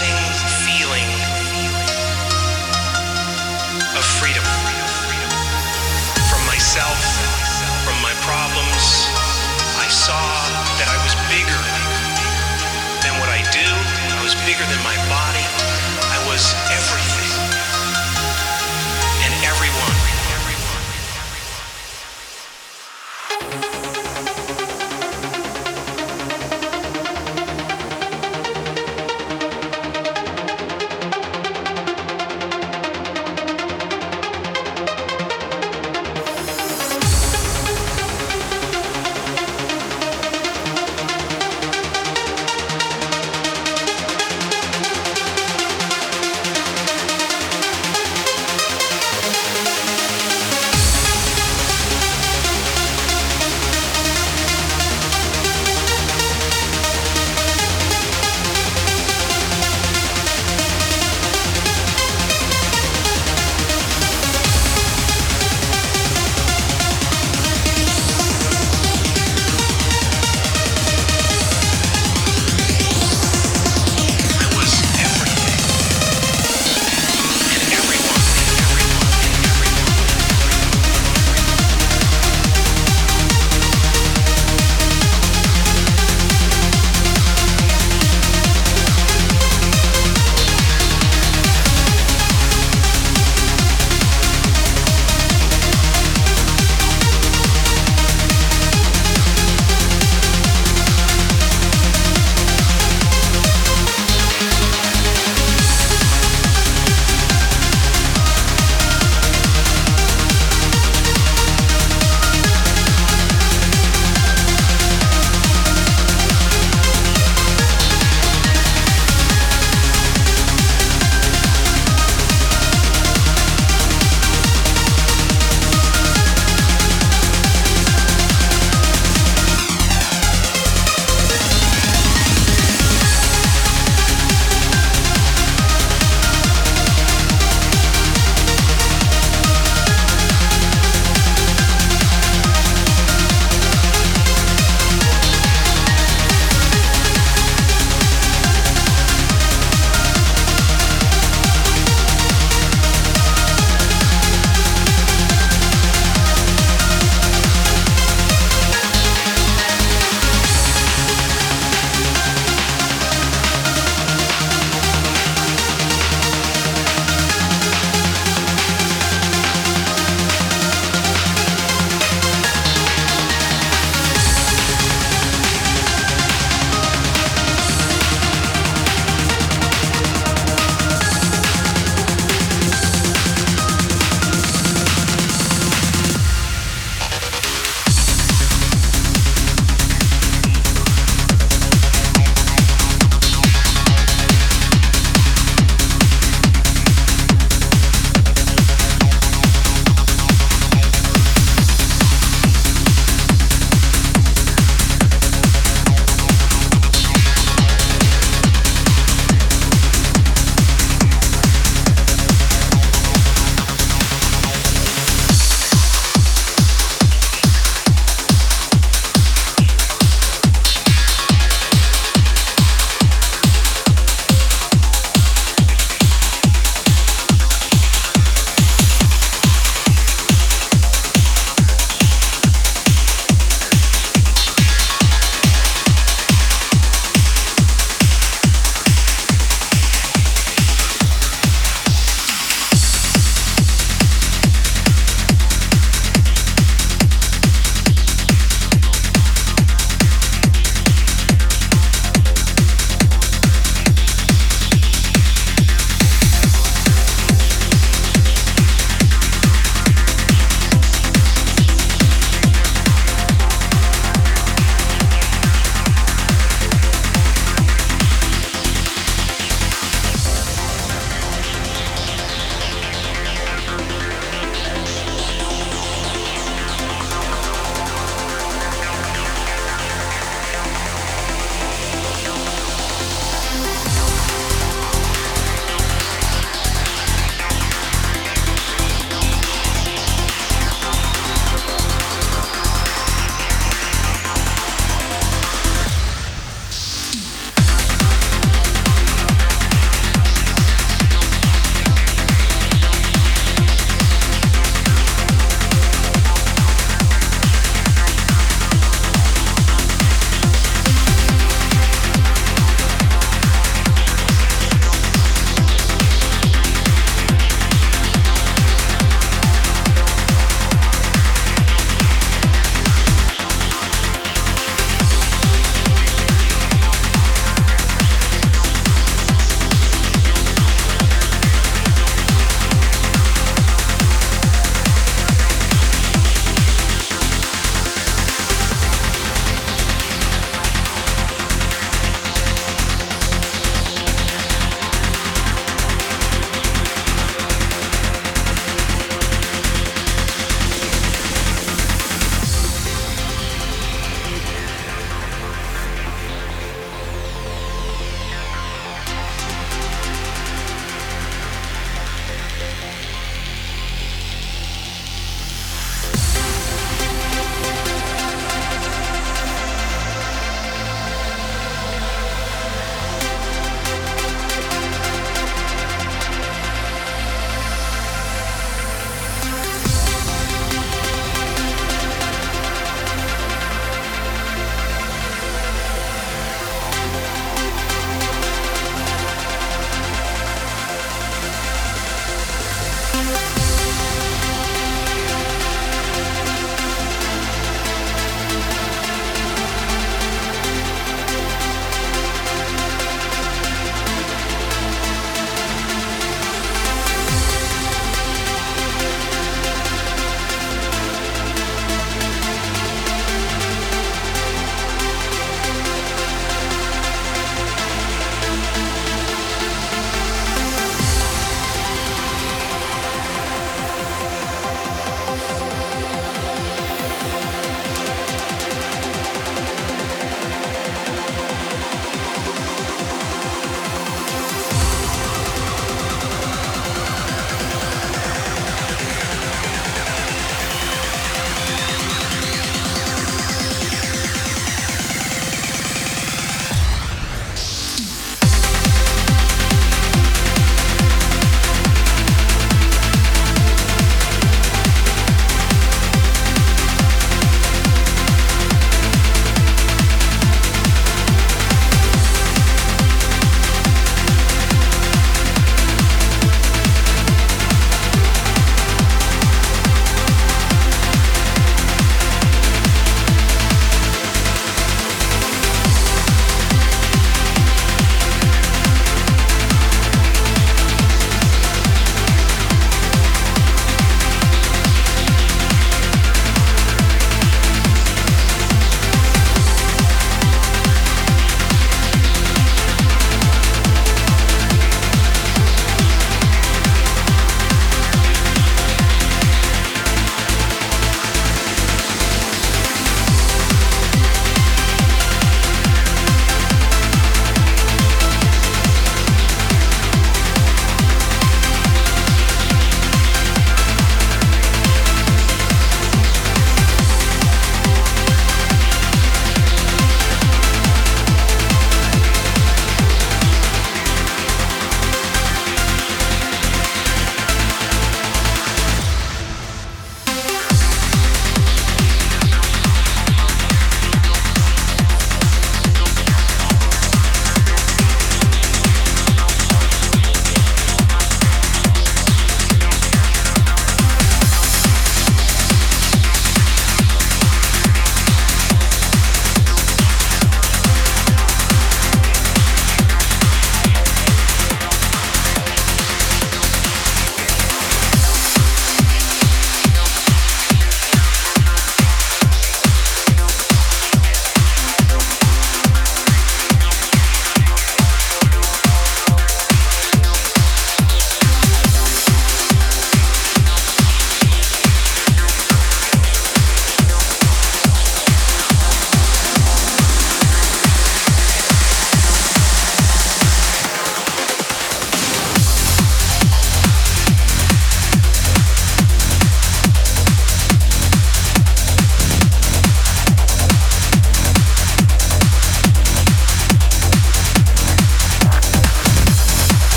amazing feeling of freedom from myself, from my problems. I saw that I was bigger than what I do, I was bigger than my